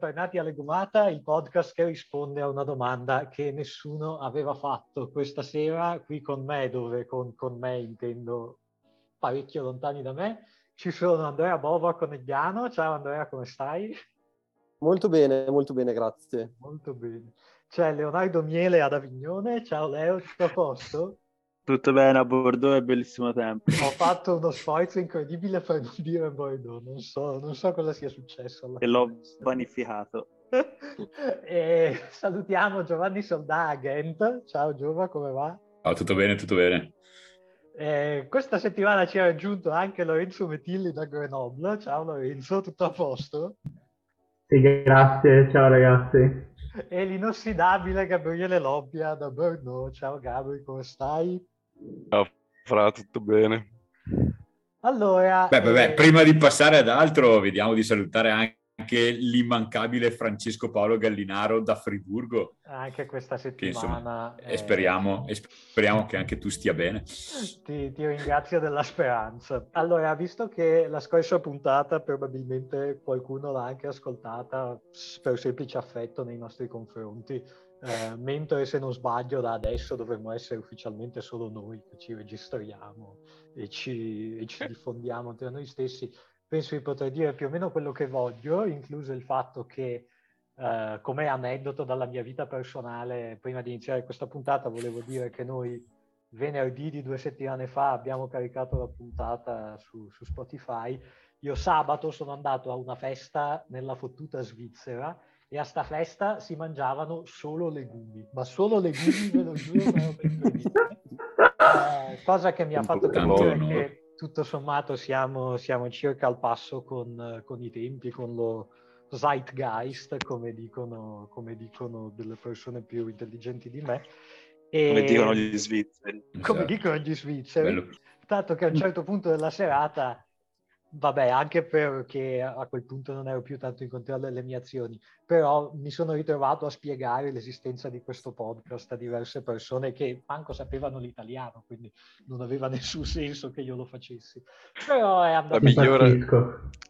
bentornati a Legumata, il podcast che risponde a una domanda che nessuno aveva fatto questa sera qui con me, dove con, con me intendo parecchio lontani da me. Ci sono Andrea Bova Conegliano. Ciao Andrea, come stai? Molto bene, molto bene, grazie. Molto bene. C'è Leonardo Miele ad Avignone. Ciao Leo, tutto a posto? Tutto bene a Bordeaux, è bellissimo tempo. Ho fatto uno sforzo incredibile per non dire Bordeaux, non so, non so cosa sia successo. E l'ho vanificato. e salutiamo Giovanni Soldà a Ghent. Ciao Giova, come va? Ciao, tutto bene, tutto bene. Eh, questa settimana ci ha raggiunto anche Lorenzo Metilli da Grenoble. Ciao Lorenzo, tutto a posto? Sì, grazie, ciao ragazzi. E l'inossidabile Gabriele Lobbia da Bordeaux. Ciao Gabri, come stai? Ciao Fra, tutto bene? Allora... Beh, beh, beh, eh... prima di passare ad altro, vediamo di salutare anche anche l'immancabile Francesco Paolo Gallinaro da Friburgo. Anche questa settimana. Che, insomma, e, speriamo, speriamo che anche tu stia bene. Ti, ti, ringrazio della speranza. Allora, visto che la scorsa puntata probabilmente qualcuno l'ha anche ascoltata per semplice affetto nei nostri confronti, eh, mentre se non sbaglio da adesso dovremmo essere ufficialmente solo noi che ci registriamo e ci, e ci diffondiamo tra noi stessi, penso di poter dire più o meno quello che voglio, incluso il fatto che eh, come aneddoto dalla mia vita personale, prima di iniziare questa puntata, volevo dire che noi venerdì di due settimane fa abbiamo caricato la puntata su, su Spotify. Io sabato sono andato a una festa nella fottuta Svizzera e a sta festa si mangiavano solo legumi, ma solo legumi, ve lo giuro, eh, cosa che mi ha fatto capire che tutto sommato siamo, siamo circa al passo con, con, i tempi, con lo zeitgeist, come dicono, come dicono delle persone più intelligenti di me. E, come dicono gli svizzeri. Come esatto. dicono gli svizzeri. Bello. Tanto che a un certo punto della serata Vabbè, anche perché a quel punto non ero più tanto in controllo delle mie azioni, però mi sono ritrovato a spiegare l'esistenza di questo podcast a diverse persone che manco sapevano l'italiano, quindi non aveva nessun senso che io lo facessi. Però è andato... La migliore,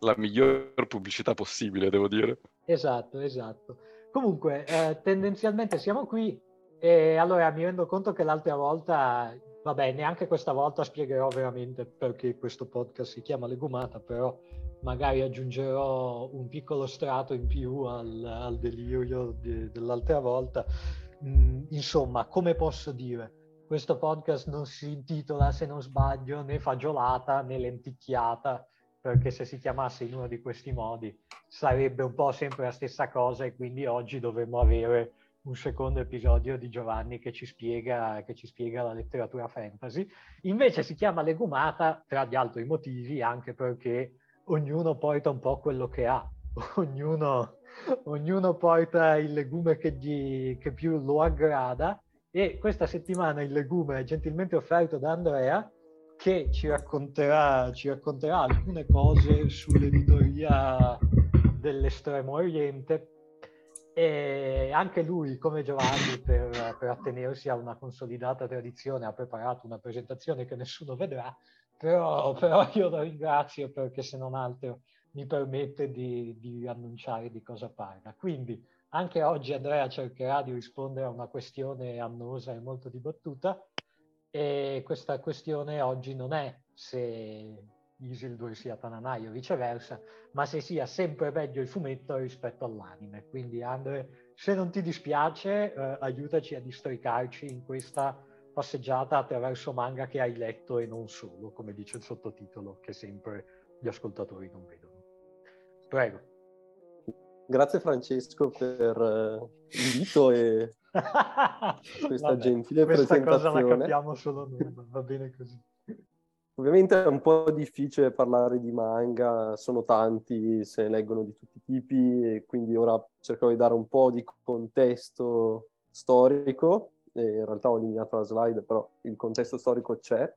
la miglior pubblicità possibile, devo dire. Esatto, esatto. Comunque, eh, tendenzialmente siamo qui e allora mi rendo conto che l'altra volta Vabbè, neanche questa volta spiegherò veramente perché questo podcast si chiama Legumata, però magari aggiungerò un piccolo strato in più al, al delirio di, dell'altra volta. Mm, insomma, come posso dire? Questo podcast non si intitola, se non sbaglio, né fagiolata né lenticchiata, perché se si chiamasse in uno di questi modi sarebbe un po' sempre la stessa cosa e quindi oggi dovremmo avere un secondo episodio di Giovanni che ci, spiega, che ci spiega la letteratura fantasy. Invece si chiama Legumata, tra gli altri motivi, anche perché ognuno porta un po' quello che ha, ognuno, ognuno porta il legume che, gli, che più lo aggrada. E questa settimana il legume è gentilmente offerto da Andrea che ci racconterà, ci racconterà alcune cose sull'editoria dell'estremo oriente e anche lui, come Giovanni, per, per, attenersi a una consolidata tradizione, ha preparato una presentazione che nessuno vedrà, però, però io lo ringrazio perché se non altro mi permette di, di annunciare di cosa parla. Quindi anche oggi Andrea cercherà di rispondere a una questione annosa e molto dibattuta e questa questione oggi non è se Isildur sia Tananai o viceversa, ma se sia sempre meglio il fumetto rispetto all'anime. Quindi Andre, se non ti dispiace, eh, aiutaci a districarci in questa passeggiata attraverso manga che hai letto e non solo, come dice il sottotitolo, che sempre gli ascoltatori non vedono. Prego. Grazie Francesco per uh, l'invito e questa Vabbè, gentile questa presentazione. Questa cosa la capiamo solo noi, va bene così. Ovviamente è un po' difficile parlare di manga, sono tanti, se ne leggono di tutti i tipi quindi ora cercherò di dare un po' di contesto storico, in realtà ho eliminato la slide, però il contesto storico c'è.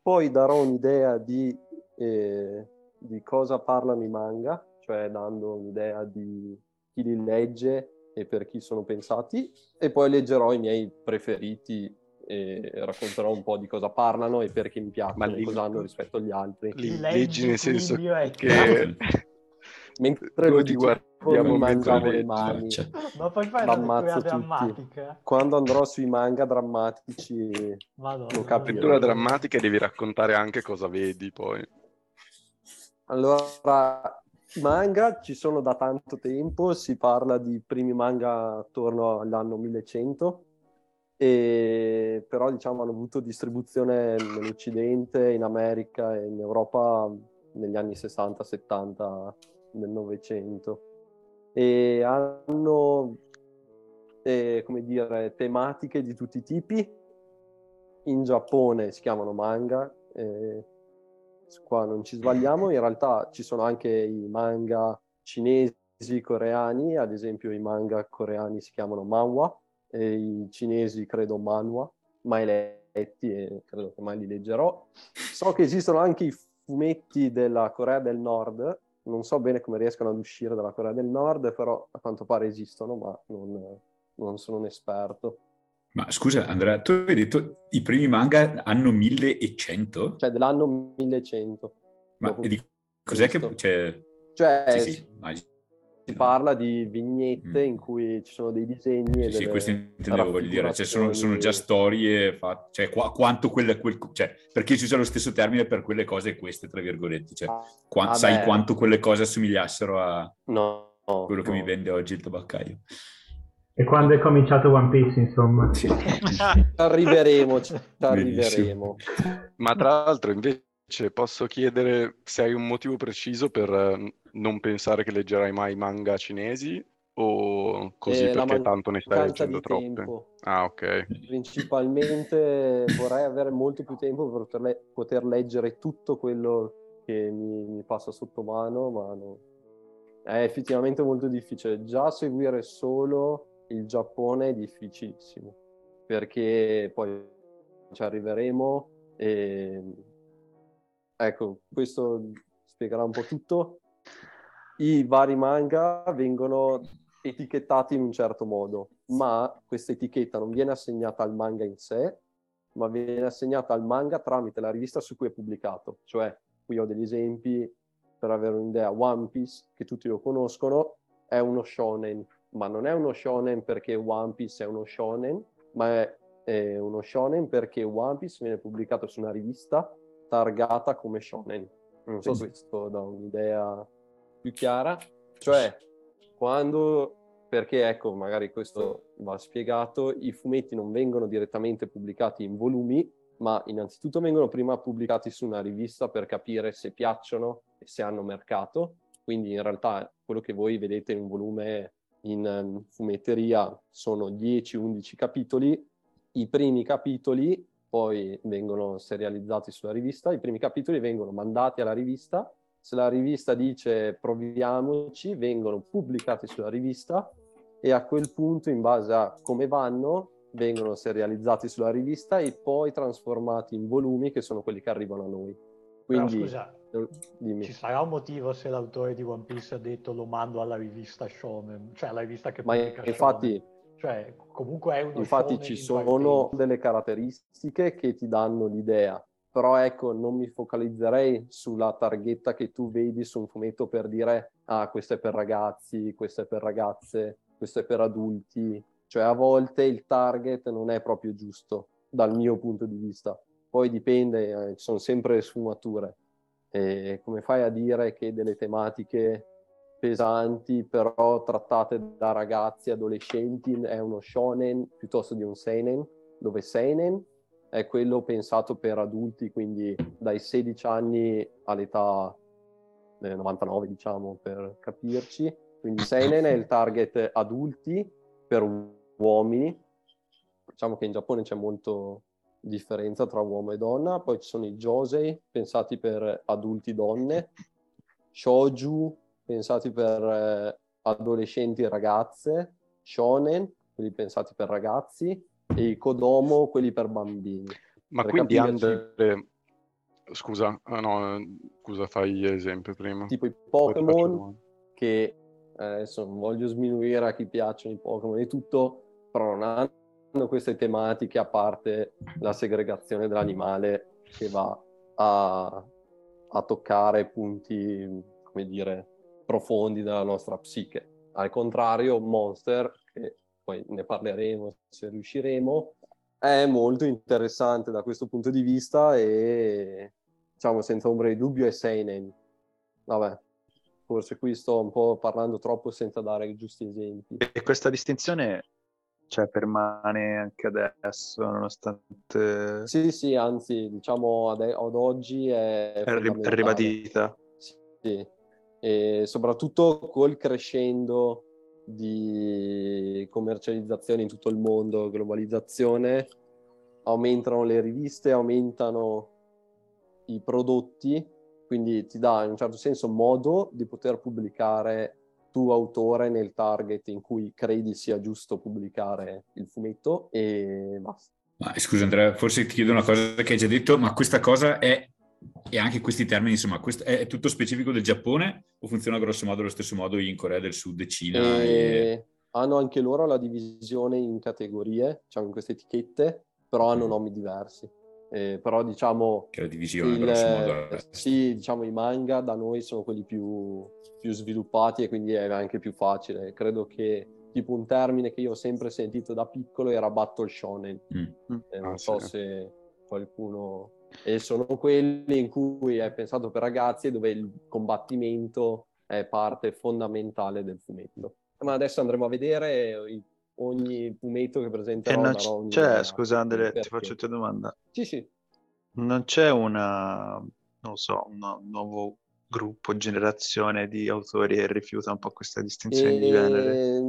Poi darò un'idea di, eh, di cosa parlano i manga, cioè dando un'idea di chi li legge e per chi sono pensati, e poi leggerò i miei preferiti e racconterò un po' di cosa parlano e perché mi piacciono, cosa hanno rispetto agli altri. Li leggi nel senso che... Mentre lo ti guardiamo mangiavo le leggi, mani. Cioè, Ma Ammazzo lettura tutti. drammatica? Quando andrò sui manga drammatici Madonna, Lo capirò. Lettura drammatica e devi raccontare anche cosa vedi poi. Allora, i manga ci sono da tanto tempo, si parla di primi manga attorno all'anno 1100, e però diciamo hanno avuto distribuzione nell'Occidente, in America e in Europa negli anni 60-70 del Novecento. E hanno, eh, come dire, tematiche di tutti i tipi. In Giappone si chiamano manga, eh, qua non ci sbagliamo, in realtà ci sono anche i manga cinesi, coreani, ad esempio i manga coreani si chiamano manhwa, e i cinesi credo manhwa, mai letti e credo che mai li leggerò. So che esistono anche i fumetti della Corea del Nord, non so bene come riescono ad uscire dalla Corea del Nord, però a quanto pare esistono, ma non, non sono un esperto. Ma scusa Andrea, tu hai detto i primi manga hanno 1100? Cioè dell'anno 1100. Ma di cos'è che... Cioè, Cioè sì, sì. Si parla di vignette Mm. in cui ci sono dei disegni e Sì, sì, questo intendevo, voglio dire, cioè, sono, sono già storie, fatte, cioè qua- quanto quelle, quel- cioè, perché si usa lo stesso termine per quelle cose queste, tra virgolette, cioè, qua- Ah, sai beh, quanto quelle cose assomigliassero a No, no, quello che no. mi vende oggi il tabaccaio? E quando è cominciato One Piece, insomma. Sì. Ci arriveremo, arriveremo. Ma tra l'altro invece posso chiedere se hai un motivo preciso per non pensare che leggerai mai manga cinesi o così Eh, perché tanto ne stai leggendo troppe? Ah, ok. Principalmente vorrei avere molto più tempo per poter, le- poter leggere tutto quello che mi, mi passa sotto mano, ma no. è effettivamente molto difficile. Già seguire solo il Giappone è difficilissimo, perché poi ci arriveremo e ecco, questo spiegherà un po' tutto. I vari manga vengono etichettati in un certo modo, ma questa etichetta non viene assegnata al manga in sé, ma viene assegnata al manga tramite la rivista su cui è pubblicato. Cioè, qui ho degli esempi per avere un'idea. One Piece, che tutti lo conoscono, è uno shonen, ma non è uno shonen perché One Piece è uno shonen, ma è, è uno shonen perché One Piece viene pubblicato su una rivista targata come shonen. Non so se questo dà un'idea più chiara. Cioè, quando, perché ecco, magari questo va spiegato, i fumetti non vengono direttamente pubblicati in volumi, ma innanzitutto vengono prima pubblicati su una rivista per capire se piacciono e se hanno mercato. Quindi in realtà quello che voi vedete in un volume in ehm, fumetteria sono 10-11 capitoli. I primi capitoli poi vengono serializzati sulla rivista, i primi capitoli vengono mandati alla rivista se la rivista dice proviamoci, vengono pubblicati sulla rivista e a quel punto, in base a come vanno, vengono serializzati sulla rivista e poi trasformati in volumi che sono quelli che arrivano a noi. Però Quindi, scusa, eh, dimmi. ci sarà un motivo se l'autore di One Piece ha detto lo mando alla rivista Shonen, cioè alla rivista che Ma infatti, Shonen. Cioè, comunque è uno infatti ci in sono delle caratteristiche che ti danno l'idea, però ecco, non mi focalizzerei sulla targhetta che tu vedi su un fumetto per dire ah, questo è per ragazzi, questo è per ragazze, questo è per adulti. Cioè a volte il target non è proprio giusto dal mio punto di vista. Poi dipende, eh, ci sono sempre le sfumature. E come fai a dire che delle tematiche pesanti però trattate da ragazzi adolescenti è uno shonen piuttosto di un seinen dove seinen è quello pensato per adulti quindi dai 16 anni all'età del 99 diciamo per capirci. Quindi seinen è il target adulti per uomini. Diciamo che in Giappone c'è molto differenza tra uomo e donna. Poi ci sono i josei pensati per adulti donne. Shouju pensati per eh, adolescenti e ragazze, shonen, quelli pensati per ragazzi, e i kodomo, quelli per bambini. Ma Per quindi Under... Scusa, ah, no, scusa, fai esempio prima. Tipo i Pokémon, che eh, adesso non voglio sminuire a chi piacciono i Pokémon e tutto, però non hanno queste tematiche a parte la segregazione dell'animale che va a, a toccare punti, come dire, profondi della nostra psiche. Al contrario, Monster, poi ne parleremo se riusciremo, è molto interessante da questo punto di vista e diciamo senza ombra di dubbio è Seinen. Vabbè, forse qui sto un po' parlando troppo senza dare i giusti esempi. E questa distinzione cioè, permane anche adesso, nonostante Sì, sì, anzi, diciamo ad, ad oggi è, è, ribadita. Sì, e soprattutto col crescendo di commercializzazione in tutto il mondo, globalizzazione, aumentano le riviste, aumentano i prodotti, quindi ti dà in un certo senso modo di poter pubblicare tu autore nel target in cui credi sia giusto pubblicare il fumetto e basta. Ma scusa Andrea, forse ti chiedo una cosa che hai già detto, ma questa cosa è, e anche questi termini, insomma, questo è, tutto specifico del Giappone o funziona grosso modo allo stesso modo in Corea del Sud Cina? E... E hanno anche loro la divisione in categorie, diciamo in queste etichette, però hanno Mm. nomi diversi. Eh, però diciamo Che la divisione, il- grosso modo. sì, diciamo i manga da noi sono quelli più, più sviluppati e quindi è anche più facile. Credo che tipo un termine che io ho sempre sentito da piccolo era battle shonen. Mm. Eh, non Ah, so sì. se qualcuno... E sono quelli in cui è pensato per ragazzi e dove il combattimento è parte fondamentale del fumetto. Ma adesso andremo a vedere i- ogni fumetto che E presenterò. non un- c'è, scusa Andre, ti faccio una domanda. Sì, sì. Non c'è una, non so, un nuovo gruppo, generazione di autori che rifiuta un po' questa distinzione di genere?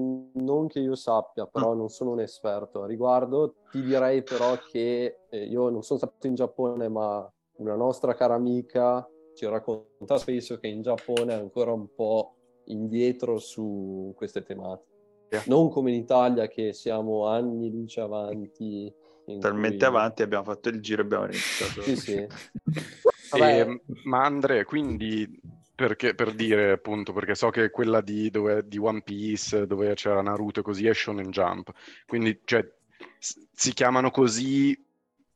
Non che io sappia, però non sono un esperto a riguardo. Ti direi però che eh, io non sono stato in Giappone, ma una nostra cara amica ci racconta spesso che in Giappone è ancora un po' indietro su queste tematiche. Non come in Italia che siamo anni luce avanti. Talmente cui- avanti abbiamo fatto il giro e abbiamo iniziato. Sì, sì. Vabbè, E, ma Andre, quindi perché, per dire appunto, perché so che quella di, dove, di One Piece, dove c'era Naruto e così, è Shonen Jump. Quindi, cioè, si chiamano così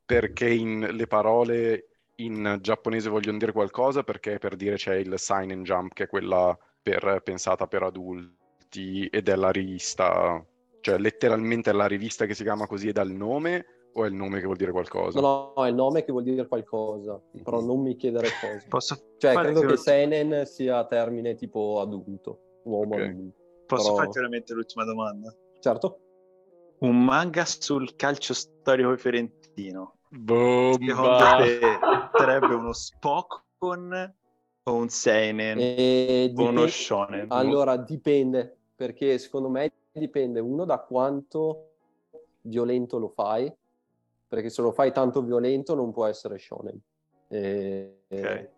perché in, le parole in giapponese vogliono dire qualcosa, perché per dire c'è il Seinen Jump, che è quella per- pensata per adulti, ed è la rivista, cioè letteralmente è la rivista che si chiama così e dal nome, o è il nome che vuol dire qualcosa? no, no, è il nome che vuol dire qualcosa, però non mi chiedere cosa. Posso, Cioè, fare credo che Seinen sia termine tipo adulto, uomo Ok. adulto. posso però- farti veramente l'ultima domanda? Certo. Un manga sul calcio storico fiorentino. Bomba! Secondo te sarebbe uno Spokon o un Seinen E o uno Shonen? Allora, dipende, perché secondo me dipende uno da quanto violento lo fai, perché se lo fai tanto violento non può essere shonen. E- Ok.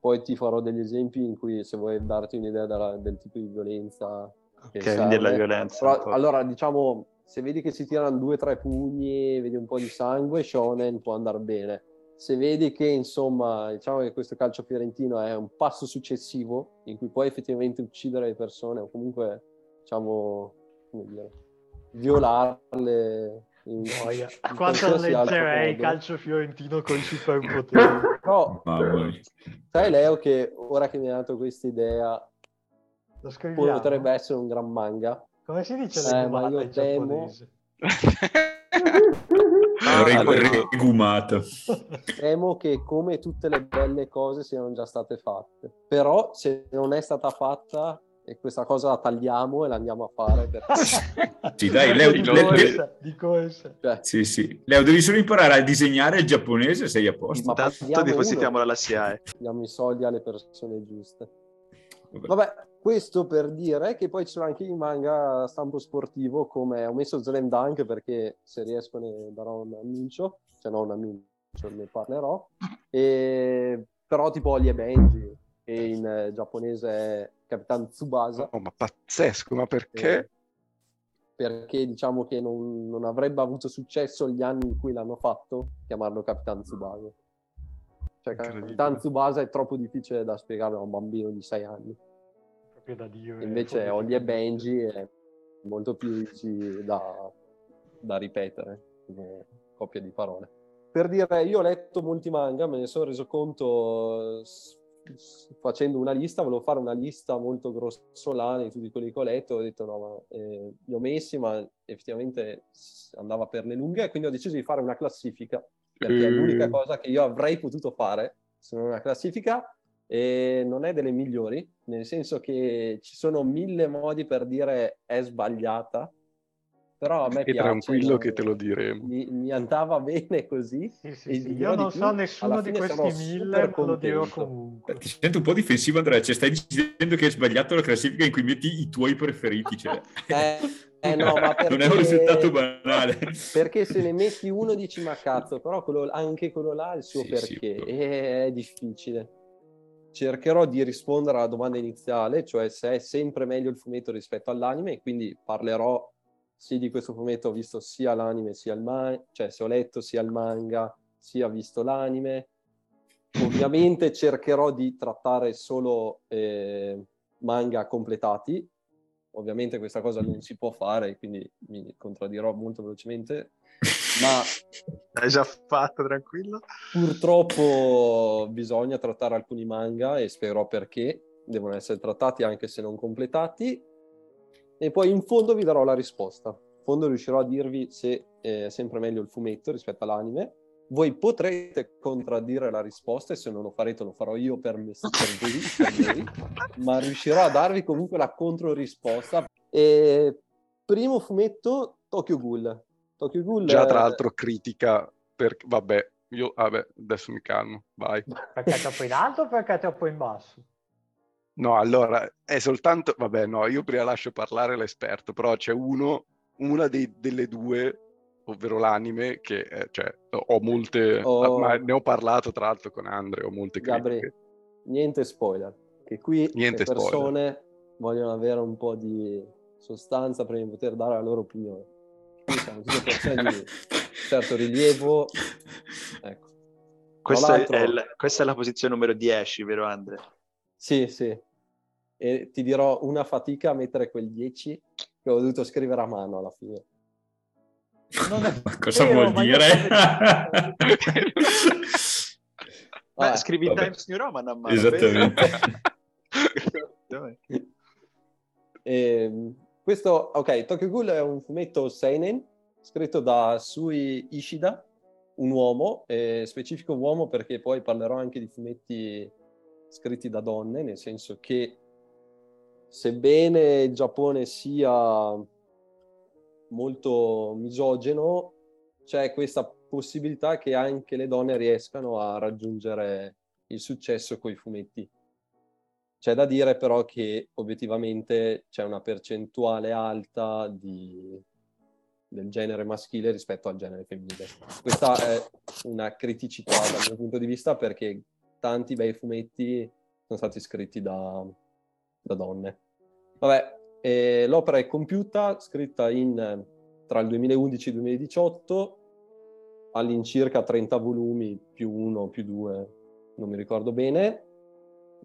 Poi ti farò degli esempi in cui se vuoi darti un'idea della- del tipo di violenza Ok, quindi è la serve. violenza. Però, po'. allora, diciamo, se vedi che si tirano due o tre pugni, vedi un po' di sangue, shonen può andare bene. Se vedi che, insomma, diciamo che questo calcio fiorentino è un passo successivo in cui puoi effettivamente uccidere le persone o comunque, diciamo, come dire, violarle Quanto leggerei calcio fiorentino con i superpoteri. Mia. sai Leo che ora che mi ha dato questa idea potrebbe essere un gran manga? Come si dice Eh, ma io temo-? Ah, Re- allora- regumato. Temo che come tutte le belle cose siano già state fatte. Però se non è stata fatta, e questa cosa la tagliamo e la andiamo a fare perché Sì, dai, Leo, di le- le- corsa, di corsa. cioè, Sì, sì. Leo, devi solo imparare a disegnare il giapponese, sei a posto. Ma Tanto depositiamola alla SIAE. diamo i soldi alle persone giuste. Vabbè. Vabbè, questo per dire che poi ci sono anche i manga stampo sportivo come ho messo Slam Dunk perché se riesco ne darò un annuncio, se no un annuncio ne parlerò. E, però tipo Oli e Benji, che in eh, giapponese è Capitan Tsubasa. Oh, ma pazzesco, ma perché? Eh, perché diciamo che non, non avrebbe avuto successo gli anni in cui l'hanno fatto chiamarlo Capitan Tsubasa. Cioè. Capitan Tsubasa è troppo difficile da spiegare a un bambino di 6 anni. Proprio da Dio. eh, Invece Holly e Benji è molto più da, da ripetere come coppia di parole. Per dire, io ho letto molti manga, me ne sono reso conto facendo una lista, volevo fare una lista molto grossolana di tutti quelli che ho letto, ho detto no, ma eh, li ho messi, ma effettivamente andava per le lunghe, quindi ho deciso di fare una classifica, perché è l'unica cosa che io avrei potuto fare, se non una classifica, e non è delle migliori, nel senso che ci sono mille modi per dire è sbagliata, però a me e piace. tranquillo che te lo diremo. Mi, mi andava bene così. Sì, sì, sì. Io non so nessuno di questi mille, ma lo dirò comunque. Ti sento un po' difensivo Andrea, cioè stai dicendo che hai sbagliato la classifica in cui metti i tuoi preferiti. Cioè. Eh, eh no, ma perché... Non è un risultato banale. Perché se ne metti uno dici ma cazzo, però quello, anche quello là ha il suo Sì, perché. sì. e è difficile. Cercherò di rispondere alla domanda iniziale, cioè se è sempre meglio il fumetto rispetto all'anime, e quindi parlerò sì di questo fumetto, ho visto sia l'anime sia il manga, cioè se ho letto sia il manga, sia visto l'anime. Ovviamente cercherò di trattare solo eh, manga completati. Ovviamente questa cosa non si può fare, quindi mi contraddirò molto velocemente. Ma L'hai già fatto, tranquillo? purtroppo bisogna trattare alcuni manga e spiegherò perché devono essere trattati anche se non completati e poi in fondo vi darò la risposta. In fondo riuscirò a dirvi se è sempre meglio il fumetto rispetto all'anime. Voi potrete contraddire la risposta e se non lo farete lo farò io per, me, per voi, per voi, ma riuscirò a darvi comunque la controrisposta. E primo fumetto, Tokyo Ghoul. Tokyo Ghoul Già è- tra l'altro critica, per... vabbè, io vabbè, adesso mi calmo, vai. Perché è troppo in alto o perché è troppo in basso? No, allora, è soltanto, vabbè, no, io prima lascio parlare l'esperto, però c'è uno, una dei- delle due, ovvero l'anime, che eh, cioè, ho molte, Oh. ma ne ho parlato tra l'altro con Andre, ho molte Gabri, critiche. niente spoiler, che qui Niente le persone vogliono avere un po' di sostanza prima di poter dare la loro opinione. Qui siamo tutte persone di certo rilievo. Ecco. Questa, è la, questa è la posizione numero 10, vero Andre? Sì, sì. E ti dirò una fatica a mettere quel 10 che ho dovuto scrivere a mano alla fine. Non è Ma cosa vero, vuol ma dire? Vabbè, scrivi vabbè. Times New Roman a mano. Esattamente. Dov'è? Ehm, questo, ok, Tokyo Ghoul è un fumetto seinen scritto da Sui Ishida, un uomo, eh, specifico uomo perché poi parlerò anche di fumetti scritti da donne, nel senso che sebbene il Giappone sia molto misogeno, c'è questa possibilità che anche le donne riescano a raggiungere il successo con i fumetti. C'è da dire però che obiettivamente c'è una percentuale alta di- del genere maschile rispetto al genere femminile. Questa è una criticità dal mio punto di vista perché tanti bei fumetti sono stati scritti da, da donne. Vabbè, eh, l'opera è compiuta, scritta in, tra il 2011 e il 2018, all'incirca 30 volumi, più uno, più due, non mi ricordo bene,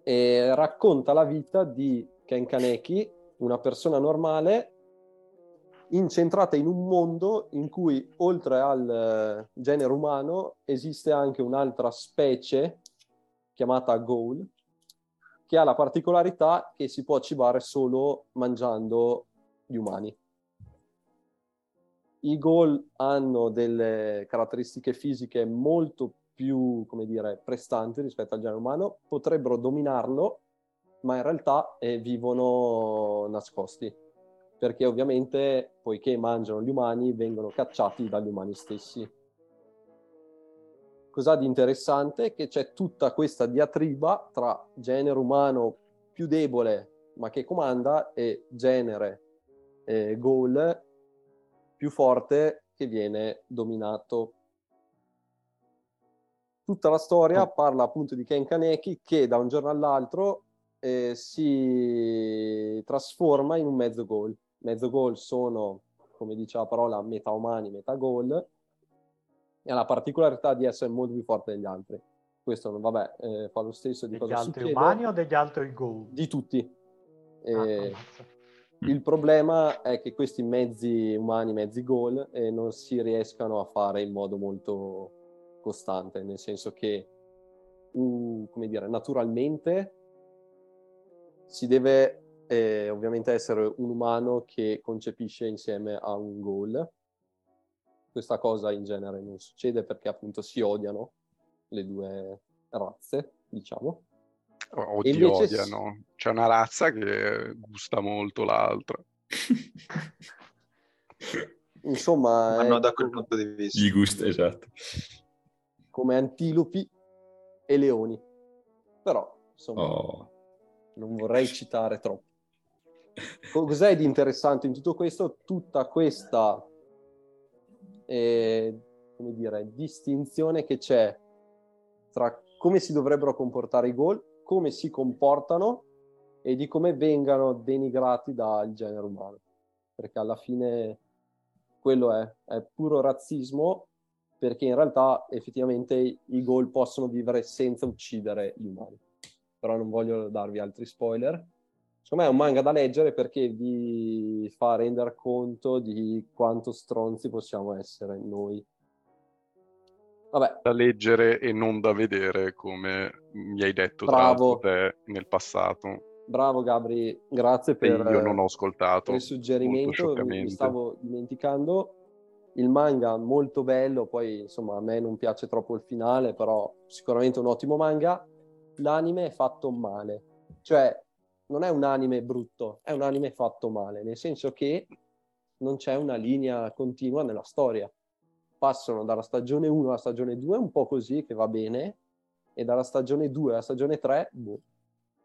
e racconta la vita di Ken Kaneki, una persona normale incentrata in un mondo in cui oltre al eh, genere umano esiste anche un'altra specie chiamata Ghoul che ha la particolarità che si può cibare solo mangiando gli umani. I Ghoul hanno delle caratteristiche fisiche molto più, come dire, prestanti rispetto al genere umano, potrebbero dominarlo, ma in realtà eh, vivono nascosti, perché ovviamente, poiché mangiano gli umani, vengono cacciati dagli umani stessi. Cos'ha di interessante? Che c'è tutta questa diatriba tra genere umano più debole, ma che comanda, e genere eh, Ghoul più forte che viene dominato tutta la storia parla appunto di Ken Kaneki che da un giorno all'altro eh, si trasforma in un mezzo gol. Mezzo gol sono, come dice la parola, metà umani, metà gol e ha la particolarità di essere molto più forte degli altri. Questo, non- vabbè, eh, fa lo stesso di Degli cosa altri succede. umani o degli altri Go? Di tutti. Ah, Eh, ammazza. il problema è che questi mezzi umani, mezzi gol, eh, non si riescano a fare in modo molto costante, nel senso che un- come dire, naturalmente si deve eh, ovviamente essere un umano che concepisce insieme a un goal. Questa cosa in genere non succede perché appunto si odiano le due razze, diciamo. O ti odiano. C'è una razza che gusta molto l'altra. Insomma, Ma non è da quel punto di vista. Gli gusta, esatto. come antilopi e leoni. Però, insomma, Oh. non vorrei citare troppo. Co- Cos'è di interessante in tutto questo? Tutta questa, eh, come dire, distinzione che c'è tra come si dovrebbero comportare i gol, come si comportano e di come vengano denigrati dal genere umano. Perché alla fine quello è, è puro razzismo perché in realtà effettivamente i gol possono vivere senza uccidere gli umani. Però non voglio darvi altri spoiler. Secondo me è un manga da leggere perché vi fa rendere conto di quanto stronzi possiamo essere noi. Vabbè, Da leggere e non da vedere, come mi hai detto Bravo. te nel passato. bravo Gabri, grazie E per, io non ho ascoltato. per il suggerimento, mi, stavo dimenticando. Il manga molto bello, poi insomma a me non piace troppo il finale, però sicuramente un ottimo manga. L'anime è fatto male, cioè non è un anime brutto, è un anime fatto male, nel senso che non c'è una linea continua nella storia. Passano dalla stagione 1 alla stagione 2 un po' così, che va bene, e dalla stagione 2 alla stagione 3, boh.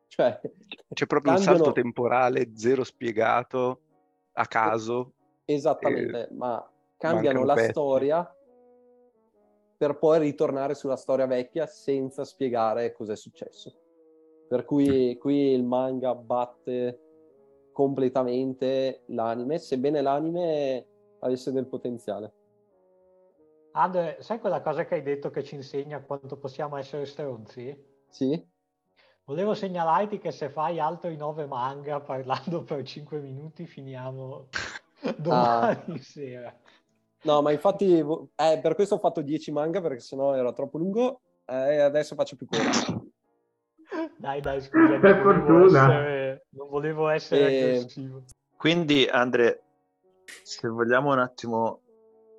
Cioè, C'è proprio un cambiano- salto temporale, zero spiegato, a caso. Esattamente, ma cambiano la pezzi. storia per poi ritornare sulla storia vecchia senza spiegare cos'è successo. Per cui qui il manga batte completamente l'anime, sebbene l'anime avesse del potenziale. Andre, sai quella cosa che hai detto che ci insegna quanto possiamo essere stronzi? Sì? Volevo segnalarti che se fai altri nove manga parlando per 5 minuti finiamo domani sera. No, ma infatti eh, per questo ho fatto 10 manga perché sennò era troppo lungo eh, e adesso faccio più corto. Dai, dai, scusa, Per non volevo fortuna. essere, non volevo essere Eh, aggressivo. Quindi, Andre, se vogliamo un attimo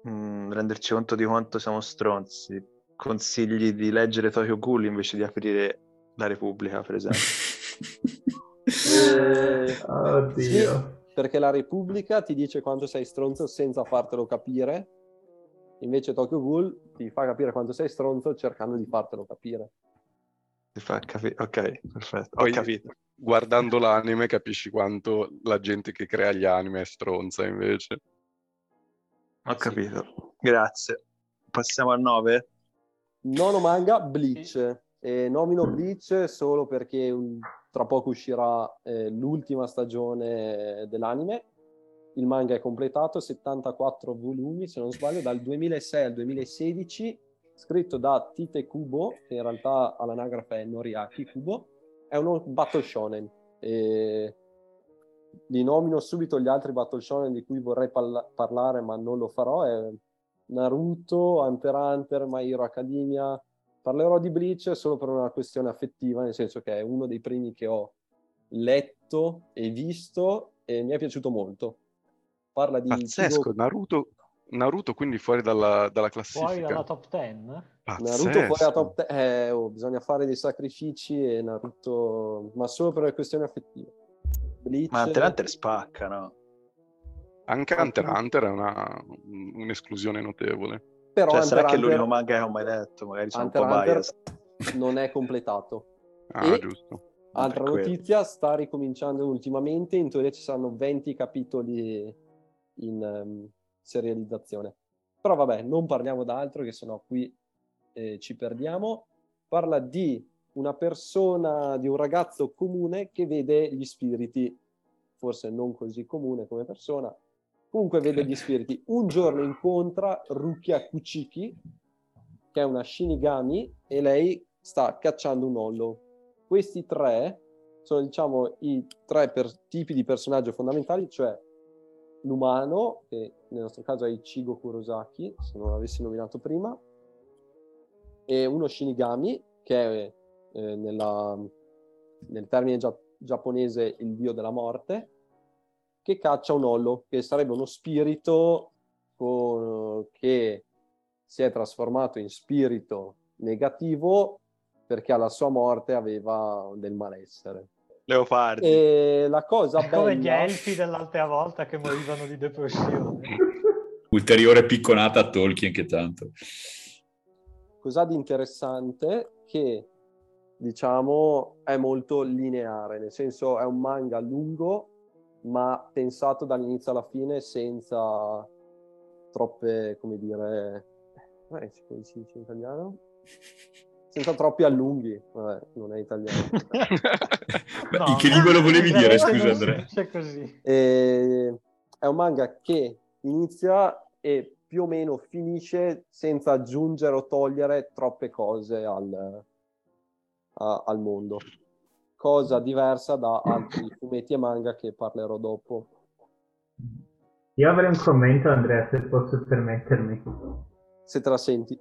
mh, renderci conto di quanto siamo stronzi, consigli di leggere Tokyo Ghoul invece di aprire La Repubblica, per esempio. Eh, Oddio. perché la Repubblica ti dice quanto sei stronzo senza fartelo capire, invece Tokyo Ghoul ti fa capire quanto sei stronzo cercando di fartelo capire. Fa capire? Ok, perfetto. Poi- Ho capito. Guardando l'anime capisci quanto la gente che crea gli anime è stronza invece. Ho capito. Grazie. Passiamo al 9. Nono manga, Bleach. E nomino Bleach solo perché un- tra poco uscirà eh, l'ultima stagione dell'anime. Il manga è completato, 74 volumi, se non sbaglio, dal 2006 al 2016, scritto da Tite Kubo, che in realtà all'anagrafe è Noriaki Kubo. È uno battle shonen. E li nomino subito gli altri battle shonen di cui vorrei palla- parlare, ma non lo farò. È Naruto, Hunter x Hunter, My Hero Academia. Parlerò di Bleach solo per una questione affettiva, nel senso che è uno dei primi che ho letto e visto e mi è piaciuto molto. Parla di Pazzesco, Ichigo- Naruto, Naruto quindi fuori dalla, dalla classifica. Fuori dalla top 10? Naruto fuori da Pazzesco. top 10, eh, oh, bisogna fare dei sacrifici e Naruto, ma solo per le questioni affettive. Bleach, Ma Hunter Hunter spacca, no? Anche Hunter x Hunter è una- un'esclusione notevole. però Cioè, Hunter sarà che è l'unico Hunter- manga che ho mai letto, magari sono Hunter un po' Hunter biased. non è completato. Ah, E- giusto. Altra notizia, sta ricominciando ultimamente, in teoria ci saranno 20 capitoli in ehm, serializzazione. Però vabbè, non parliamo d'altro che sennò qui eh, ci perdiamo. Parla di una persona, di un ragazzo comune che vede gli spiriti, forse non così comune come persona, comunque vede gli spiriti. Un giorno incontra Rukia Kuchiki, che è una Shinigami, e lei sta cacciando un hollow. Questi tre sono, diciamo, i tre per- tipi di personaggio fondamentali, cioè l'umano, che nel nostro caso è Ichigo Kurosaki, se non l'avessi nominato prima, e uno Shinigami, che è eh, nella- nel termine gia- giapponese il dio della morte, che caccia un ollo, che sarebbe uno spirito con- che si è trasformato in spirito negativo perché alla sua morte aveva del malessere. Leopardi. E la cosa È come gli bella... elfi dell'altra volta che morivano di depressione. Ulteriore picconata a Tolkien che tanto. Cos'ha di interessante? Che diciamo è molto lineare, nel senso è un manga lungo, ma pensato dall'inizio alla fine senza troppe, come dire, eh, come si dice in italiano? Senza troppi allunghi, Vabbè, non è italiano. Beh, No, in che lingua lo volevi dire, scusa Andrea? E è un manga che inizia e più o meno finisce senza aggiungere o togliere troppe cose al, a- al mondo. Cosa diversa da altri fumetti e manga che parlerò dopo. Io avrei un commento, Andrea, se posso permettermi. Se te la senti.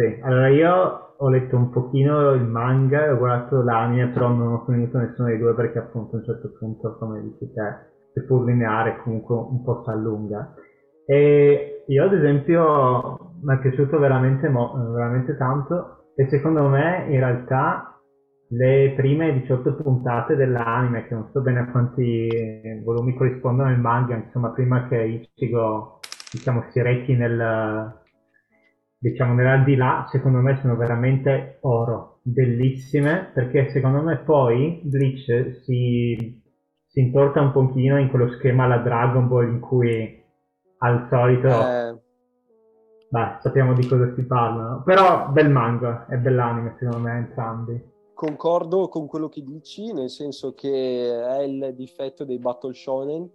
Sì, allora io ho letto un pochino il manga ho guardato l'anime, però non ho finito nessuno dei due perché appunto a un certo punto, come dici te, seppur lineare comunque un po' si allunga. E io ad esempio mi è piaciuto veramente, mo- veramente tanto e secondo me in realtà le prime 18 puntate dell'anime, che non so bene a quanti volumi corrispondono al manga, insomma prima che Ichigo diciamo, si rechi nel, diciamo, nell'aldilà, secondo me sono veramente oro, bellissime, perché secondo me poi Bleach si, si intorta un pochino in quello schema alla Dragon Ball in cui al solito, Eh, beh, sappiamo di cosa si parla, però bel manga e bell'anime secondo me entrambi. concordo con quello che dici, nel senso che è il difetto dei battle shonen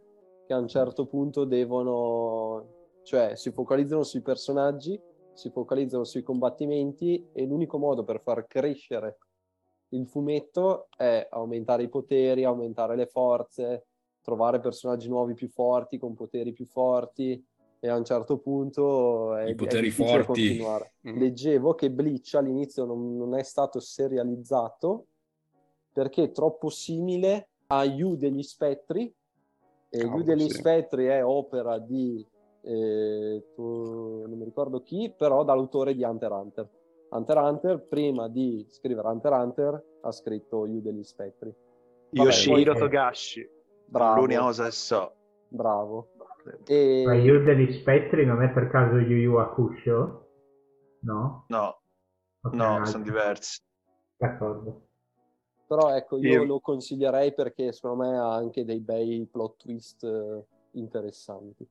che a un certo punto devono, cioè si focalizzano sui personaggi, si focalizzano sui combattimenti e l'unico modo per far crescere il fumetto è aumentare i poteri, aumentare le forze, trovare personaggi nuovi più forti, con poteri più forti e a un certo punto è, I è poteri difficile forti. continuare. Mm. Leggevo che Bleach all'inizio non, non è stato serializzato perché è troppo simile a You degli Spettri e Cavolo, You degli sì. Spettri è opera di eh, tu- non mi ricordo chi, però dall'autore di Hunter x Hunter. Hunter x Hunter, prima di scrivere Hunter x Hunter, ha scritto You degli Spettri. Vabbè, Yoshihiro poi- Togashi. Bravo, L'unica cosa so. bravo. E... Ma Yu degli spettri non è per caso Yu Yu Hakusho? No? No, Ok, un no, altro. sono diversi. D'accordo. Però ecco, io Io- lo consiglierei perché secondo me ha anche dei bei plot twist eh, interessanti.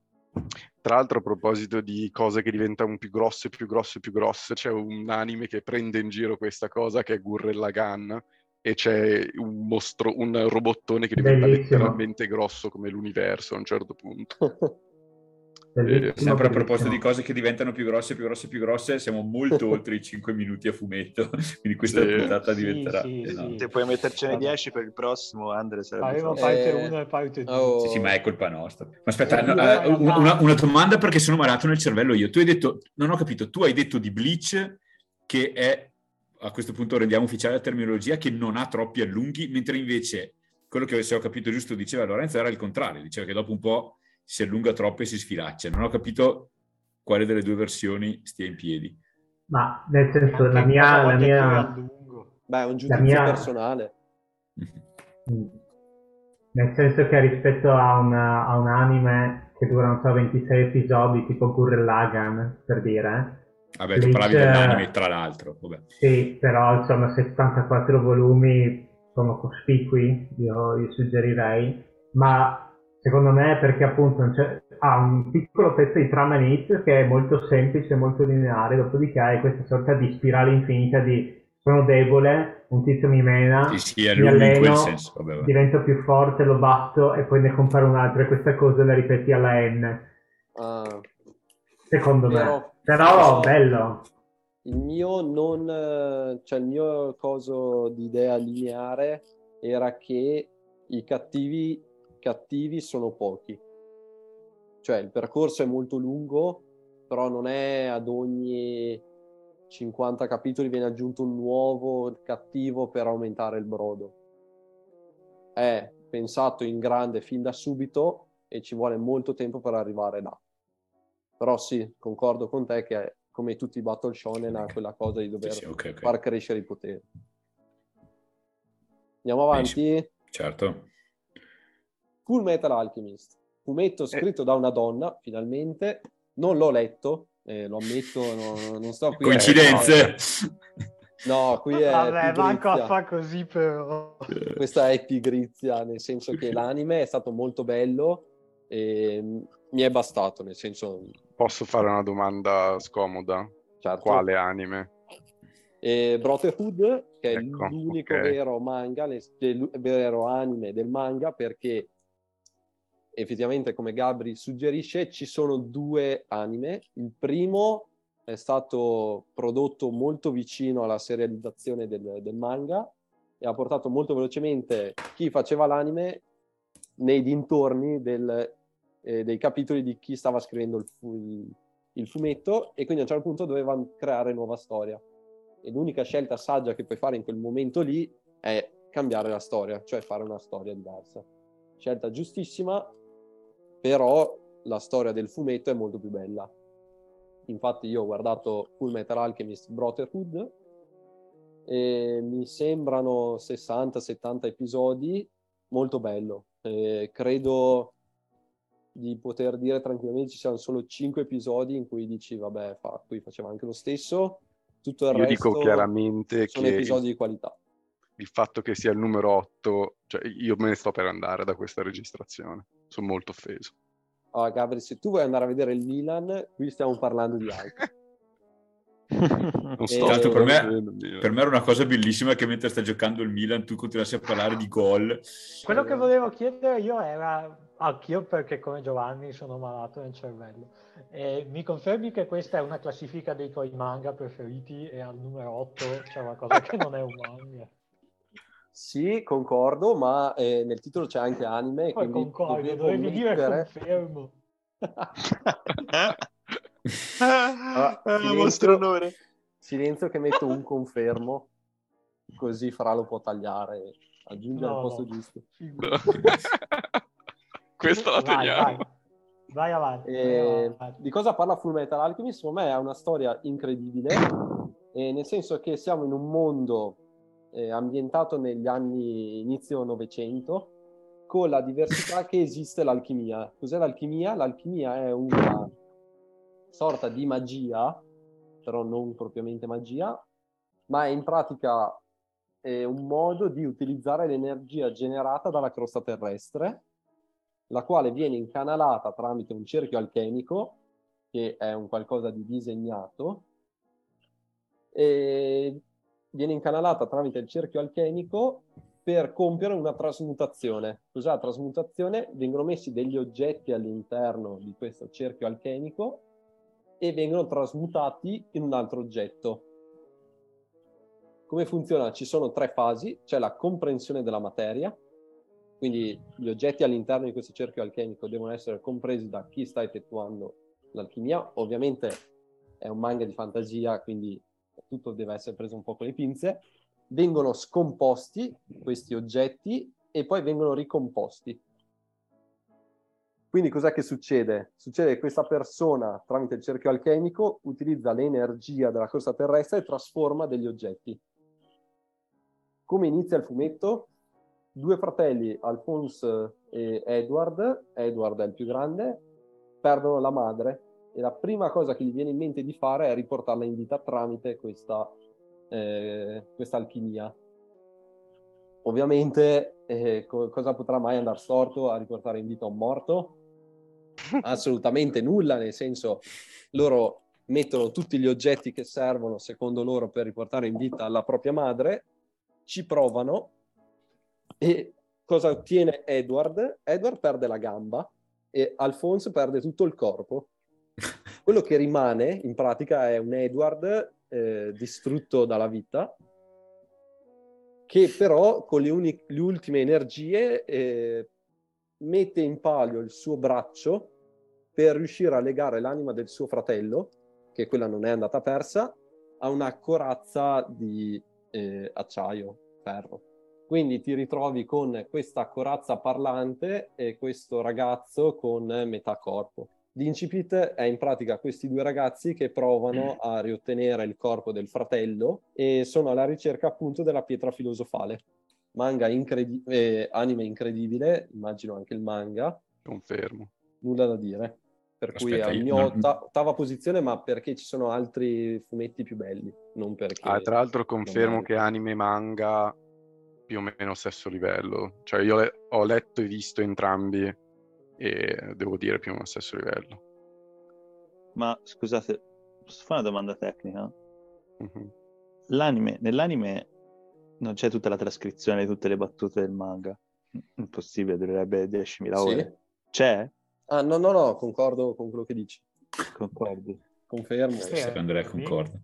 Tra l'altro, a proposito di cose che diventano più grosse, più grosse, più grosse, c'è un anime che prende in giro questa cosa che è Gurren Lagann e c'è un mostro, un robottone che diventa Bellissimo. letteralmente grosso come l'universo a un certo punto. Eh, Sempre a proposito di cose che diventano più grosse, più grosse, più grosse, siamo molto oltre i 5 minuti a fumetto, quindi questa Sì. puntata Sì, diventerà sì, sì. Se puoi mettercene Vabbè. 10 per il prossimo, Andre, sarebbe fatto. parte Eh, 1 e parte 2. oh. Sì, sì, ma è colpa nostra. Ma aspetta, Eh, no, eh, una- una domanda perché sono malato nel cervello io. Tu hai detto, non ho capito, tu hai detto di Bleach che è, a questo punto rendiamo ufficiale la terminologia, che non ha troppi allunghi, mentre invece quello che se ho capito giusto diceva Lorenzo era il contrario, diceva che dopo un po' si allunga troppo e si sfilaccia. Non ho capito quale delle due versioni stia in piedi. Ma nel senso, la mia... La mia... Beh, è un giudizio mia- personale. Mm. Nel senso che rispetto a, una- a un anime che dura, non so, 26 episodi, tipo Gurren Lagann, per dire, Vabbè, tu Bleach, parlavi dell'anime, tra l'altro. Vabbè. sì, però insomma 74 volumi sono cospicui, io, io suggerirei, ma secondo me perché appunto ha un piccolo pezzo di trama inizio che è molto semplice, molto lineare, dopodiché hai questa sorta di spirale infinita di sono debole, un tizio mi mena, Sì, sì, mi lungo in quel alleno, senso. Vabbè, vabbè. divento più forte, lo batto e poi ne compare un altro e questa cosa la ripeti alla N, Ah, secondo Però- me. Però bello. il mio non, cioè il mio coso di idea lineare era che i cattivi, cattivi sono pochi. Cioè il percorso è molto lungo, però non è ad ogni 50 capitoli viene aggiunto un nuovo cattivo per aumentare il brodo. È pensato in grande fin da subito e ci vuole molto tempo per arrivare là. Però sì, concordo con te che come tutti i battle shonen ha quella cosa di dover Sì, sì, ok, ok. far crescere i poteri. Andiamo avanti. Certo. Full Metal Alchemist, fumetto scritto da una donna, finalmente. Non l'ho letto, eh, lo ammetto, no- non sto qui a- Coincidenze. No, qui è Vabbè, manco a fa così però. Questa è pigrizia, nel senso che l'anime è stato molto bello e mi è bastato, nel senso, Posso fare una domanda scomoda? certo. Quale anime? E Brotherhood, che è Ecco, l'unico ok. vero manga, vero anime del manga, perché effettivamente, come Gabri suggerisce, ci sono due anime. Il primo è stato prodotto molto vicino alla serializzazione del, del manga e ha portato molto velocemente chi faceva l'anime nei dintorni del- eh, dei capitoli di chi stava scrivendo il, fu- il- fumetto e quindi a un certo punto dovevano creare nuova storia. E l'unica scelta saggia che puoi fare in quel momento lì è cambiare la storia, cioè fare una storia diversa. Scelta giustissima, però la storia del fumetto è molto più bella. Infatti io ho guardato Full Metal Alchemist Brotherhood e mi sembrano 60-70 episodi, molto bello. Eh, credo di poter dire tranquillamente ci siano solo 5 episodi in cui dici vabbè, fa, qui faceva anche lo stesso. Tutto il Io resto dico chiaramente sono che episodi di qualità. il fatto che sia il numero 8, cioè io me ne sto per andare da questa registrazione. Sono molto offeso. Ah, Gabri, se tu vuoi andare a vedere il Milan, qui stiamo parlando di altro. Non sto Tra l'altro per me-. Per me era una cosa bellissima che mentre sta giocando il Milan tu continuassi a parlare di gol. Quello che volevo chiedere io era, anch'io perché come Giovanni sono malato nel cervello, e mi confermi che questa è una classifica dei tuoi manga preferiti e al numero 8 c'è una cosa che non è un manga? Sì, concordo, ma eh, nel titolo c'è anche anime, Poi quindi concordo, dovevi dire mettere- confermo. Ah, Ah, silenzio. vostro onore. Silenzio che metto un confermo, così Fra lo può tagliare e aggiungere No, al posto no. giusto. Figurati. Questa la Vai, teniamo. vai. Vai avanti. vai E avanti. di cosa parla Full Metal Alchemist? Secondo me è una storia incredibile, e nel senso che siamo in un mondo eh, ambientato negli anni inizio Novecento, con la diversità che esiste l'alchimia. Cos'è l'alchimia? L'alchimia è una sorta di magia, però non propriamente magia, ma è in pratica eh, un modo di utilizzare l'energia generata dalla crosta terrestre la quale viene incanalata tramite un cerchio alchemico, che è un qualcosa di disegnato, e viene incanalata tramite il cerchio alchemico per compiere una trasmutazione. Cos'è la trasmutazione? Vengono messi degli oggetti all'interno di questo cerchio alchemico e vengono trasmutati in un altro oggetto. Come funziona? Ci sono tre fasi, c'è la comprensione della materia, quindi gli oggetti all'interno di questo cerchio alchemico devono essere compresi da chi sta effettuando l'alchimia. Ovviamente è un manga di fantasia, quindi tutto deve essere preso un po' con le pinze. Vengono scomposti questi oggetti e poi vengono ricomposti. Quindi cos'è che succede? Succede che questa persona, tramite il cerchio alchemico, utilizza l'energia della corsa terrestre e trasforma degli oggetti. Come inizia il fumetto? Due fratelli, Alphonse e Edward, Edward è il più grande, perdono la madre e la prima cosa che gli viene in mente di fare è riportarla in vita tramite questa, eh, questa alchimia. Ovviamente eh, co- cosa potrà mai andare storto a riportare in vita un morto? Assolutamente nulla, nel senso loro mettono tutti gli oggetti che servono secondo loro per riportare in vita la propria madre, ci provano e cosa ottiene Edward? Edward perde la gamba e Alphonse perde tutto il corpo. Quello che rimane in pratica è un Edward eh, distrutto dalla vita che però con le, uni- le ultime energie eh, mette in palio il suo braccio per riuscire a legare l'anima del suo fratello, che quella non è andata persa, ha una corazza di eh, acciaio, ferro. Quindi ti ritrovi con questa corazza parlante e questo ragazzo con metà corpo. L'incipit è in pratica questi due ragazzi che provano a riottenere il corpo del fratello e sono alla ricerca appunto della pietra filosofale. Manga incredi- eh, anime incredibile, immagino anche il manga, Confermo. nulla da dire. Per cui Aspetta, è al io- mio no- otta- ottava posizione, ma perché ci sono altri fumetti più belli, non perché... Ah, tra l'altro confermo che anime e manga più o meno stesso livello. Cioè io le- ho letto e visto entrambi e devo dire più o meno stesso livello. Ma scusate, posso fare una domanda tecnica? Mhm. L'anime, nell'anime non c'è tutta la trascrizione di tutte le battute del manga. Impossibile, durerebbe 10.000 Sì? ore. C'è? Ah, no, no, no, concordo con quello che dici. Concordi? Confermo. Sì. Sì, Andrea sì. concorda.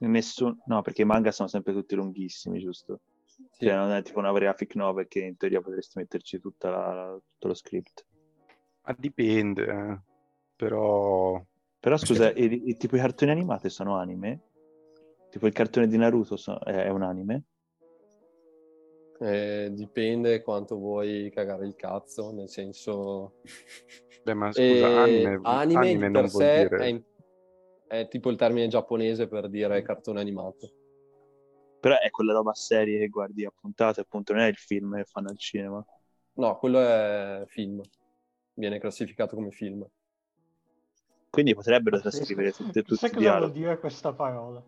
Nessun... No, perché i manga sono sempre tutti lunghissimi, giusto? Sì. Cioè non è tipo una graphic novel che in teoria potresti metterci tutta la- tutto lo script. Ma dipende, eh. però Però scusa, i, i- tipo i cartoni animati sono anime? Tipo il cartone di Naruto so- è, è un anime? Eh, dipende quanto vuoi cagare il cazzo, nel senso... beh, ma scusa, Eh, anime, anime, anime per vuol sé dire... è, è tipo il termine giapponese per dire cartone animato. Però è quella roba serie che guardi a puntate, appunto, non è il film che fanno al cinema. No, quello è film. Viene classificato come film. Quindi potrebbero Pazzesco. trascrivere tutte, tutti Sai i dialoghi. dire questa parola?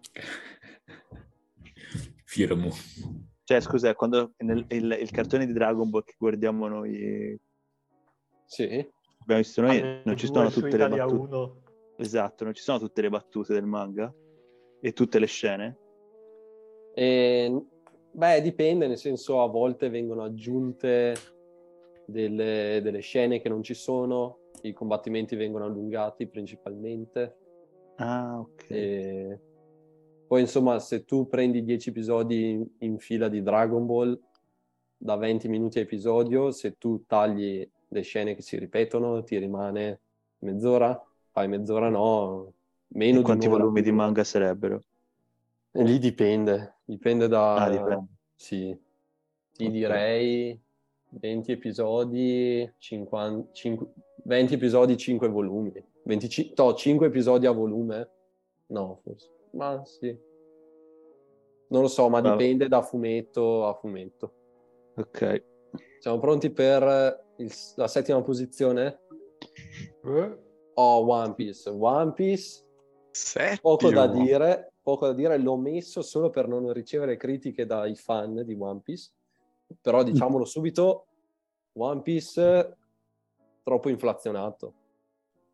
Firmo. Cioè, scusa, quando nel, il, il cartone di Dragon Ball che guardiamo noi, Sì, abbiamo visto noi, Alle non ci sono tutte le Italia battute. 1. Esatto, non ci sono tutte le battute del manga e tutte le scene. E, beh, dipende, nel senso a volte vengono aggiunte delle, delle scene che non ci sono, i combattimenti vengono allungati principalmente. Ah, ok. E poi insomma, se tu prendi 10 episodi in, fila di Dragon Ball da 20 minuti a episodio, se tu tagli le scene che si ripetono, ti rimane mezz'ora, fai mezz'ora no, meno E di quanti volumi di manga sarebbero? E lì dipende, dipende da... Ah, dipende. Sì, ti Ok. direi 20 episodi, 50, 5 20 episodi, 5 volumi. 25, no, 5 episodi a volume? No, forse. Ma sì. Non lo so, ma dipende da fumetto a fumetto. Ok. Siamo pronti per il- la settima posizione? Eh? Oh, One Piece. One Piece Settimo. Poco da dire, poco da dire, l'ho messo solo per non ricevere critiche dai fan di One Piece, però diciamolo subito, One Piece troppo inflazionato.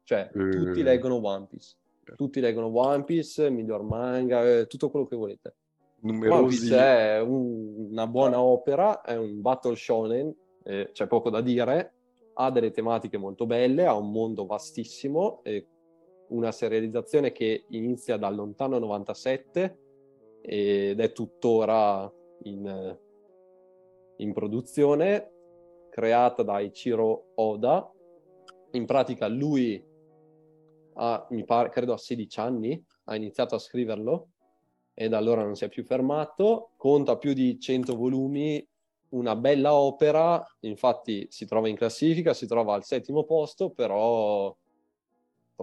Cioè, Eh. tutti leggono One Piece. Tutti leggono One Piece, miglior manga, eh, tutto quello che volete. One Numerosi... Piece è un- una buona opera, è un battle shonen, eh, c'è poco da dire, ha delle tematiche molto belle, ha un mondo vastissimo, e una serializzazione che inizia dal lontano 97 ed è tuttora in, in produzione, creata da Ichiro Oda. In pratica lui ha, mi pare, credo a 16 anni, ha iniziato a scriverlo e da allora non si è più fermato. Conta più di 100 volumi, una bella opera, infatti si trova in classifica, si trova al settimo posto, però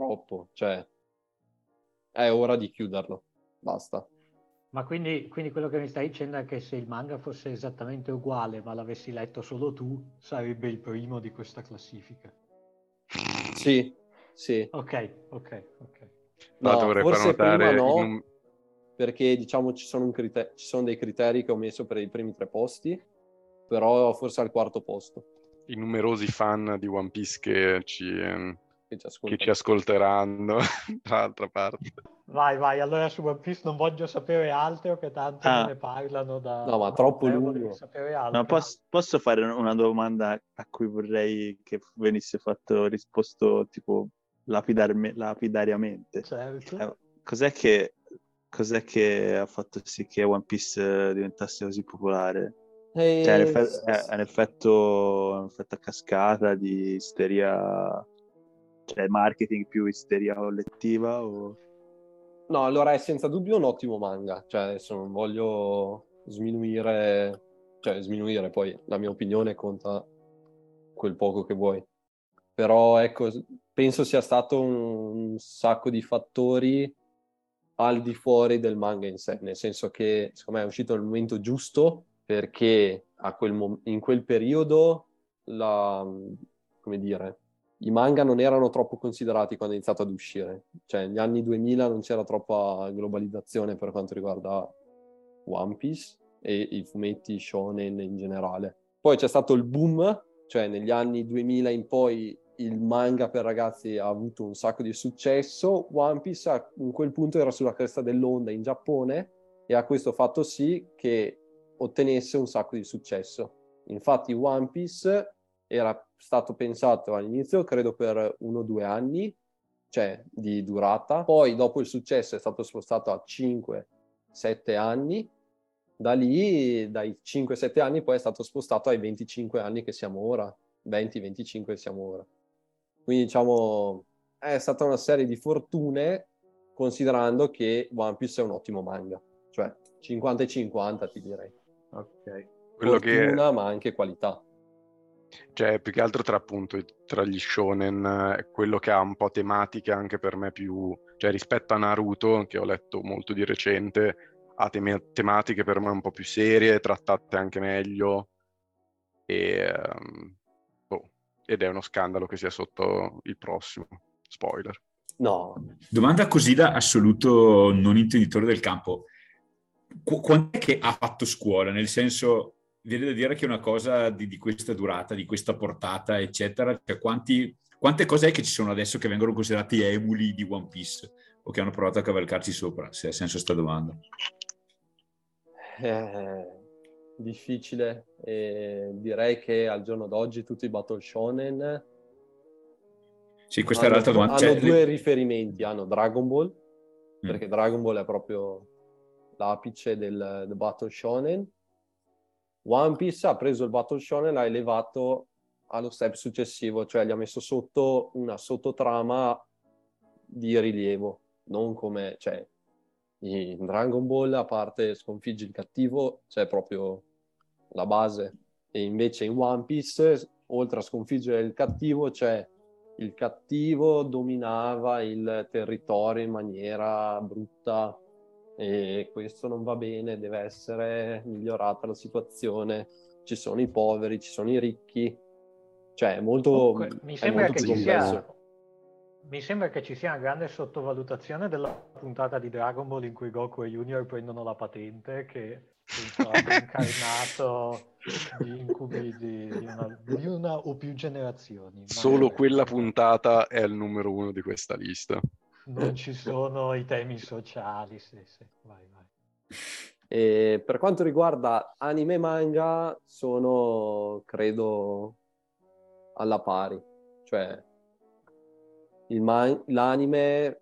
troppo, cioè è ora di chiuderlo, basta. Ma quindi, quindi quello che mi stai dicendo è che se il manga fosse esattamente uguale, ma l'avessi letto solo tu, sarebbe il primo di questa classifica. Sì, sì. Ok, ok, ok. No, vorrei far forse notare prima no, in un- perché diciamo ci sono, un crite- ci sono dei criteri che ho messo per i primi tre posti, però forse al quarto posto i numerosi fan di One Piece che ci, ehm, che ci che ci ascolteranno dall'altra parte. Vai, vai, allora su One Piece non voglio sapere altro, che tanto Ah. ne parlano da... No, ma troppo lungo. Ma posso, posso fare una domanda a cui vorrei che venisse fatto risposto tipo lapidarme- lapidariamente? Certo. Eh, Cos'è che, cos'è che ha fatto sì che One Piece eh, diventasse così popolare? E- Cioè, è un è un effetto, un effetto a cascata di isteria, cioè marketing più isteria collettiva o... No, allora è senza dubbio un ottimo manga, cioè adesso non voglio sminuire, cioè sminuire poi la mia opinione conta quel poco che vuoi. Però ecco, penso sia stato un, sacco di fattori al di fuori del manga in sé, nel senso che secondo me è uscito nel momento giusto perché quel mom- in quel periodo la, come dire, i manga non erano troppo considerati quando è iniziato ad uscire. Cioè, negli anni 2000 non c'era troppa globalizzazione per quanto riguarda One Piece e i fumetti shonen in generale. Poi c'è stato il boom, cioè negli anni 2000 in poi il manga per ragazzi ha avuto un sacco di successo. One Piece in quel punto era sulla cresta dell'onda in Giappone e ha questo fatto sì che ottenesse un sacco di successo. Infatti One Piece era stato pensato all'inizio, credo per uno o due anni, cioè di durata. Poi dopo il successo è stato spostato a 5-7 anni. Da lì, dai 5-7 anni, poi è stato spostato ai 25 anni che siamo ora. 20-25 siamo ora. Quindi diciamo è stata una serie di fortune considerando che One Piece è un ottimo manga. Cioè 50 e 50 ti direi. Ok. Quello Fortuna che... ma anche qualità. Cioè, più che altro tra appunto tra gli shonen, quello che ha un po' tematiche anche per me più, cioè rispetto a Naruto, che ho letto molto di recente, ha tem- tematiche per me un po' più serie, trattate anche meglio. E, um, oh, ed è uno scandalo che sia sotto il prossimo. Spoiler. No. Domanda così da assoluto non intenditore del campo. Qu- quando è che ha fatto scuola? Nel senso, viene da dire che una cosa di, di questa durata, di questa portata, eccetera. Cioè, quanti, quante cose è che ci sono adesso che vengono considerati emuli di One Piece o che hanno provato a cavalcarci sopra, se ha senso sta domanda? Eh, difficile. Eh, direi che al giorno d'oggi tutti i Battle Shonen sì, questa hanno, è l'altra domanda. Hanno cioè, due le... riferimenti, hanno Dragon Ball, mm. perché Dragon Ball è proprio l'apice del, del Battle Shonen, One Piece ha preso il Battle Shonen e l'ha elevato allo step successivo, cioè gli ha messo sotto una sottotrama di rilievo, non come, cioè, in Dragon Ball, a parte sconfiggi il cattivo, c'è proprio la base. E invece in One Piece, oltre a sconfiggere il cattivo, c'è il cattivo dominava il territorio in maniera brutta, e questo non va bene, deve essere migliorata la situazione, ci sono i poveri, ci sono i ricchi, cioè è molto... Comunque, mi, sembra molto che ci sia, mi sembra che ci sia una grande sottovalutazione della puntata di Dragon Ball in cui Goku e Junior prendono la patente che ha incarnato di incubi di, di, una, di, una, o più generazioni. Solo quella puntata è il numero uno di questa lista non ci sono i temi sociali. Sì, sì. Vai, vai. Per quanto riguarda anime e manga, sono credo alla pari, cioè man- l'anime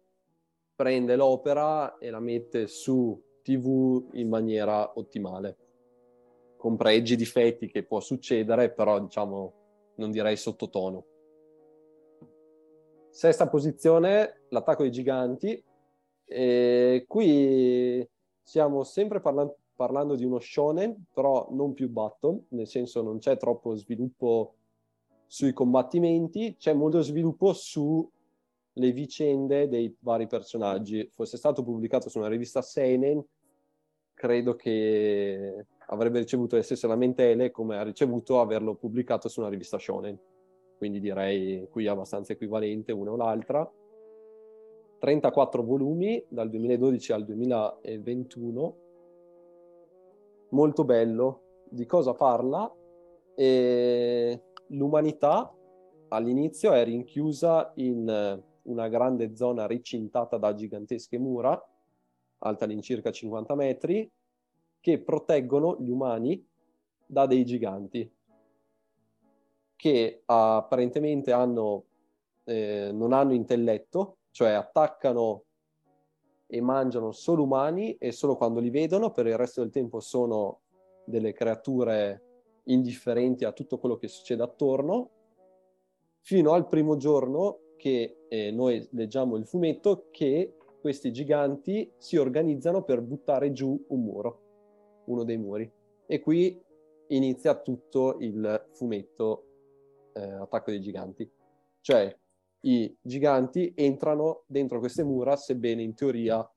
prende l'opera e la mette su TV in maniera ottimale, con pregi e difetti che può succedere, però diciamo non direi sottotono. Sesta posizione, l'attacco dei giganti. E qui stiamo sempre parla- parlando di uno shonen, però non più battle, nel senso non c'è troppo sviluppo sui combattimenti, c'è molto sviluppo sulle vicende dei vari personaggi. Fosse stato pubblicato su una rivista Seinen, credo che avrebbe ricevuto le stesse lamentele come ha ricevuto averlo pubblicato su una rivista shonen quindi direi qui abbastanza equivalente una o l'altra. 34 volumi dal 2012 al 2021. Molto bello. Di cosa parla? E l'umanità all'inizio è rinchiusa in una grande zona ricintata da gigantesche mura, alta all'incirca 50 metri, che proteggono gli umani da dei giganti che apparentemente hanno, eh, non hanno intelletto, cioè attaccano e mangiano solo umani e solo quando li vedono, per il resto del tempo sono delle creature indifferenti a tutto quello che succede attorno, fino al primo giorno che eh, noi leggiamo il fumetto che questi giganti si organizzano per buttare giù un muro, uno dei muri. E qui inizia tutto il fumetto eh, Attacco dei Giganti. Cioè, i giganti entrano dentro queste mura, sebbene in teoria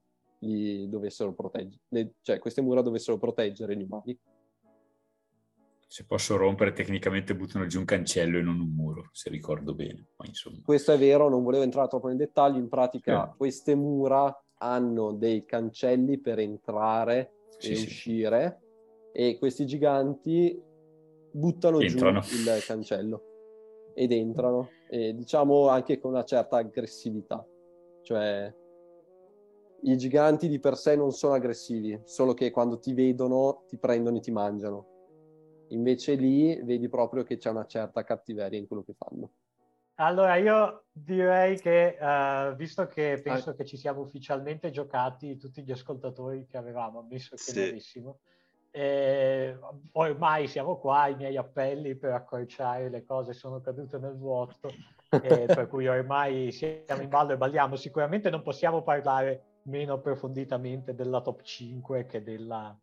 li dovessero proteggere, cioè queste mura dovessero proteggere gli umani. Se posso rompere, tecnicamente buttano giù un cancello e non un muro, se ricordo bene. Questo è vero, non volevo entrare troppo nei dettagli. In pratica, sì. queste mura hanno dei cancelli per entrare sì, e sì. uscire, e questi giganti buttano entrano. giù il cancello ed entrano, e diciamo anche con una certa aggressività. Cioè, i giganti di per sé non sono aggressivi, solo che quando ti vedono ti prendono e ti mangiano. Invece lì vedi proprio che c'è una certa cattiveria in quello che fanno. Allora, io direi che, uh, visto che penso ah. che ci siamo ufficialmente giocati tutti gli ascoltatori che avevamo, ammesso che sì. benissimo, eh, ormai siamo qua, i miei appelli per accorciare le cose sono cadute nel vuoto, eh, per cui ormai siamo in ballo e balliamo. Sicuramente non possiamo parlare meno approfonditamente della top 5 che della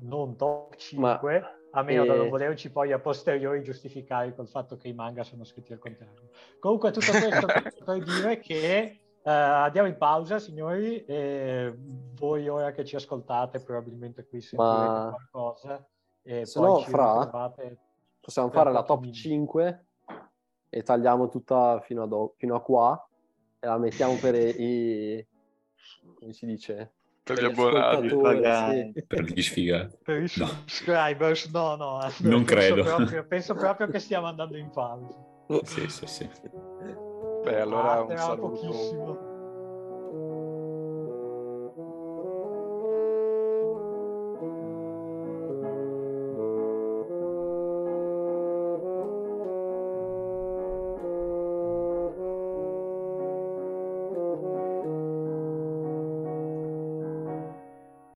non top 5. Ma a meno e... da non volerci poi a posteriori giustificare col fatto che i manga sono scritti al contrario. Comunque tutto questo per dire che uh, andiamo in pausa, signori, e voi ora che ci ascoltate probabilmente qui sentirete Ma... qualcosa. E Se no, fra, possiamo fare la top minuti. 5 e tagliamo tutta fino a, do... fino a qua e la mettiamo per i... come si dice? per gli abbonati, sì. per gli sfigati. Per i subscribers, no, no. no non penso credo. Proprio, penso proprio che stiamo andando in pausa. Sì, sì, sì. Beh, allora ah, un saluto.